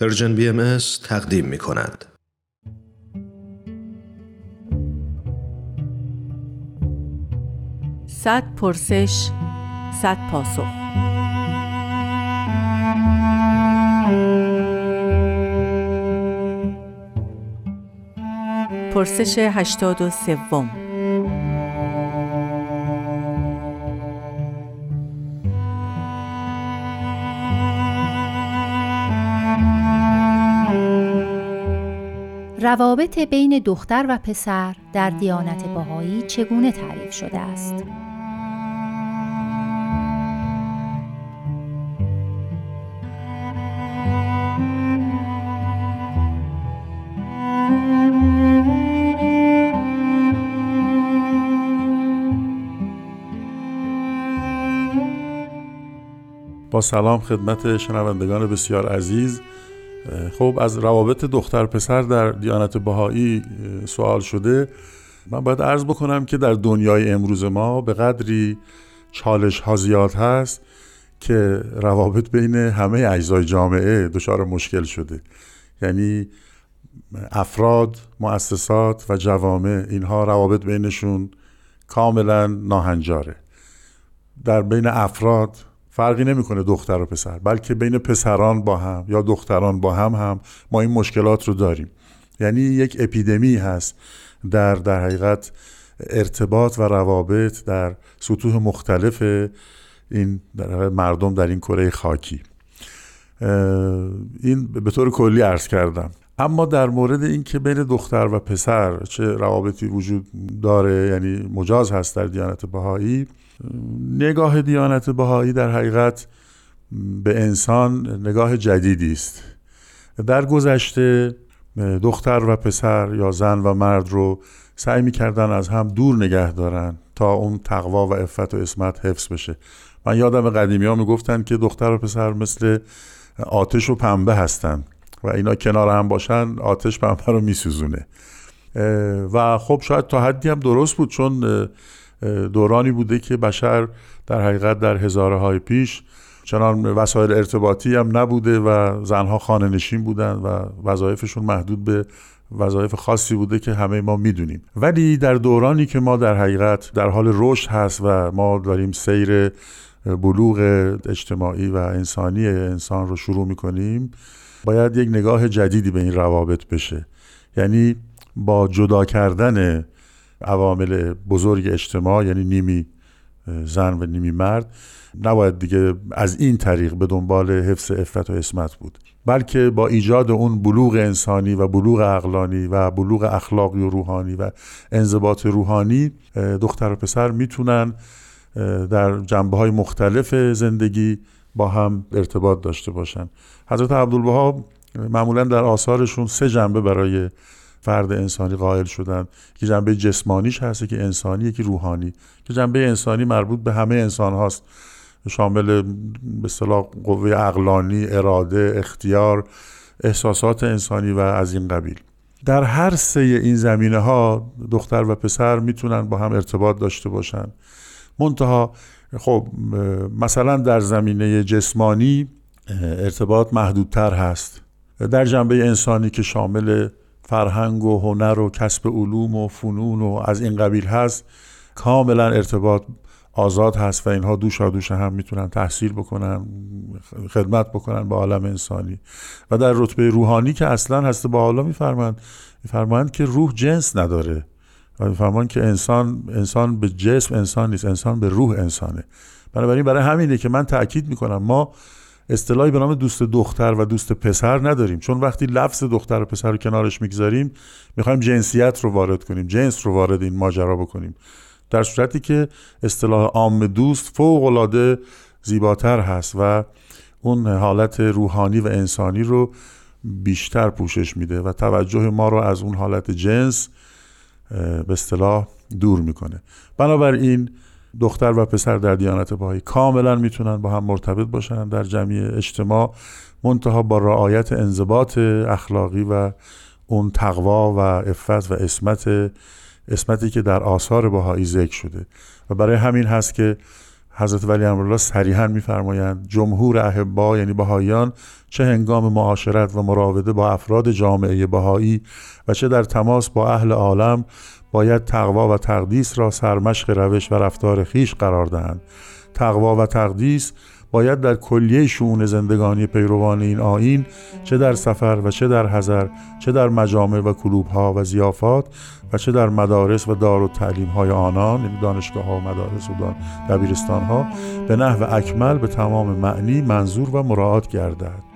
پرژن بی ام تقدیم می کند. صد پرسش صد پاسخ پرسش هشتاد و سوم روابط بین دختر و پسر در دیانت باهایی چگونه تعریف شده است؟ با سلام خدمت شنوندگان بسیار عزیز خب از روابط دختر پسر در دیانت بهایی سوال شده. من باید عرض بکنم که در دنیای امروز ما به قدری چالش ها زیاد هست که روابط بین همه اجزای جامعه دچار مشکل شده. یعنی افراد، مؤسسات و جوامع اینها روابط بینشون کاملا ناهنجاره. در بین افراد فرقی نمی‌کنه دختر و پسر بلکه بین پسران با هم یا دختران با هم هم ما این مشکلات رو داریم. یعنی یک اپیدمی هست در در حقیقت ارتباط و روابط در سطوح مختلف این در مردم در این کره خاکی. این به طور کلی عرض کردم. اما در مورد اینکه بین دختر و پسر چه روابطی وجود داره یعنی مجاز هست در دیانت بهایی نگاه دیانت بهایی در حقیقت به انسان نگاه جدیدی است. در گذشته دختر و پسر یا زن و مرد رو سعی می‌کردن از هم دور نگه دارن تا اون تقوا و عفت و اسمت حفظ بشه. من یادم قدیمی ها می‌گفتن که دختر و پسر مثل آتش و پنبه هستن و اینا کنار هم باشن آتش پنبه رو میسوزونه. و خب شاید تا حدی هم درست بود چون دورانی بوده که بشر در حقیقت در هزاره های پیش چنان وسایل ارتباطی هم نبوده و زنها خانه نشین بودن و وظایفشون محدود به وظایف خاصی بوده که همه ما می‌دونیم. ولی در دورانی که ما در حقیقت در حال رشد هست و ما داریم سیر بلوغ اجتماعی و انسانی انسان رو شروع می‌کنیم باید یک نگاه جدیدی به این روابط بشه. یعنی با جدا کردن عوامل بزرگ اجتماع یعنی نیمی زن و نیمی مرد. نباید دیگه از این طریق به دنبال حفظ عفت و اسمت بود. بلکه با ایجاد اون بلوغ انسانی و بلوغ عقلانی و بلوغ اخلاقی و روحانی و انضباط روحانی دختر و پسر می‌تونن در جنبه های مختلف زندگی با هم ارتباط داشته باشن. حضرت عبدالبها معمولا در آثارشون سه جنبه برای فرد انسانی قائل شدن. که جنبه جسمانیش هست که انسانی یکی روحانی. که جنبه انسانی مربوط به همه انسان هاست. شامل به صلاح قوه اقلانی اراده اختیار احساسات انسانی و از این قبیل. در هر سه این زمینه ها دختر و پسر می‌تونن با هم ارتباط داشته باشن. منتها خب مثلا در زمینه جسمانی ارتباط محدودتر هست. در جنبه انسانی که شامل فرهنگ و هنر و کسب علوم و فنون و از این قبیل هست کاملا ارتباط آزاد هست و اینها دوشا دوش هم می‌تونن تحصیل بکنن خدمت بکنن به عالم انسانی. و در رتبه روحانی که اصلا هست با حالا میفرمند میفرمایند که روح جنس نداره و میفرمایند که انسان انسان به جسم انسان نیست انسان به روح انسانه. بنابراین برای همینه که من تاکید می‌کنم ما اصطلاحی به نام دوست دختر و دوست پسر نداریم. چون وقتی لفظ دختر و پسر رو کنارش می‌گذاریم می‌خوایم جنسیت رو وارد کنیم جنس رو وارد این ماجرا بکنیم. در صورتی که اصطلاح عام دوست فوق العاده زیباتر هست و اون حالت روحانی و انسانی رو بیشتر پوشش میده و توجه ما رو از اون حالت جنس به اصطلاح دور می‌کنه. بنابراین دختر و پسر در دیانت بهایی کاملا می‌تونن با هم مرتبط باشن در جمعی اجتماع منتها با رعایت انضباط اخلاقی و اون تقوا و عفت و اسمت اسمتی که در آثار بهایی ذکر شده. و برای همین هست که حضرت ولی امرالله صریحا میفرمایند جمهور احبا یعنی بهاییان چه هنگام معاشرت و مراوده با افراد جامعه بهایی و چه در تماس با اهل عالم باید تقوا و تقدیس را سرمشق روش و رفتار خیش قرار دهند. تقوا و تقدیس باید در کلیه شعون زندگانی پیروان این آین چه در سفر و چه در حضر چه در مجامع و کلوب ها و زیافات و چه در مدارس و دار و تعلیم های آنان یعنی دانشگاه ها و مدارس و دبیرستان ها به نحو اکمل به تمام معنی منظور و مراعات گردد.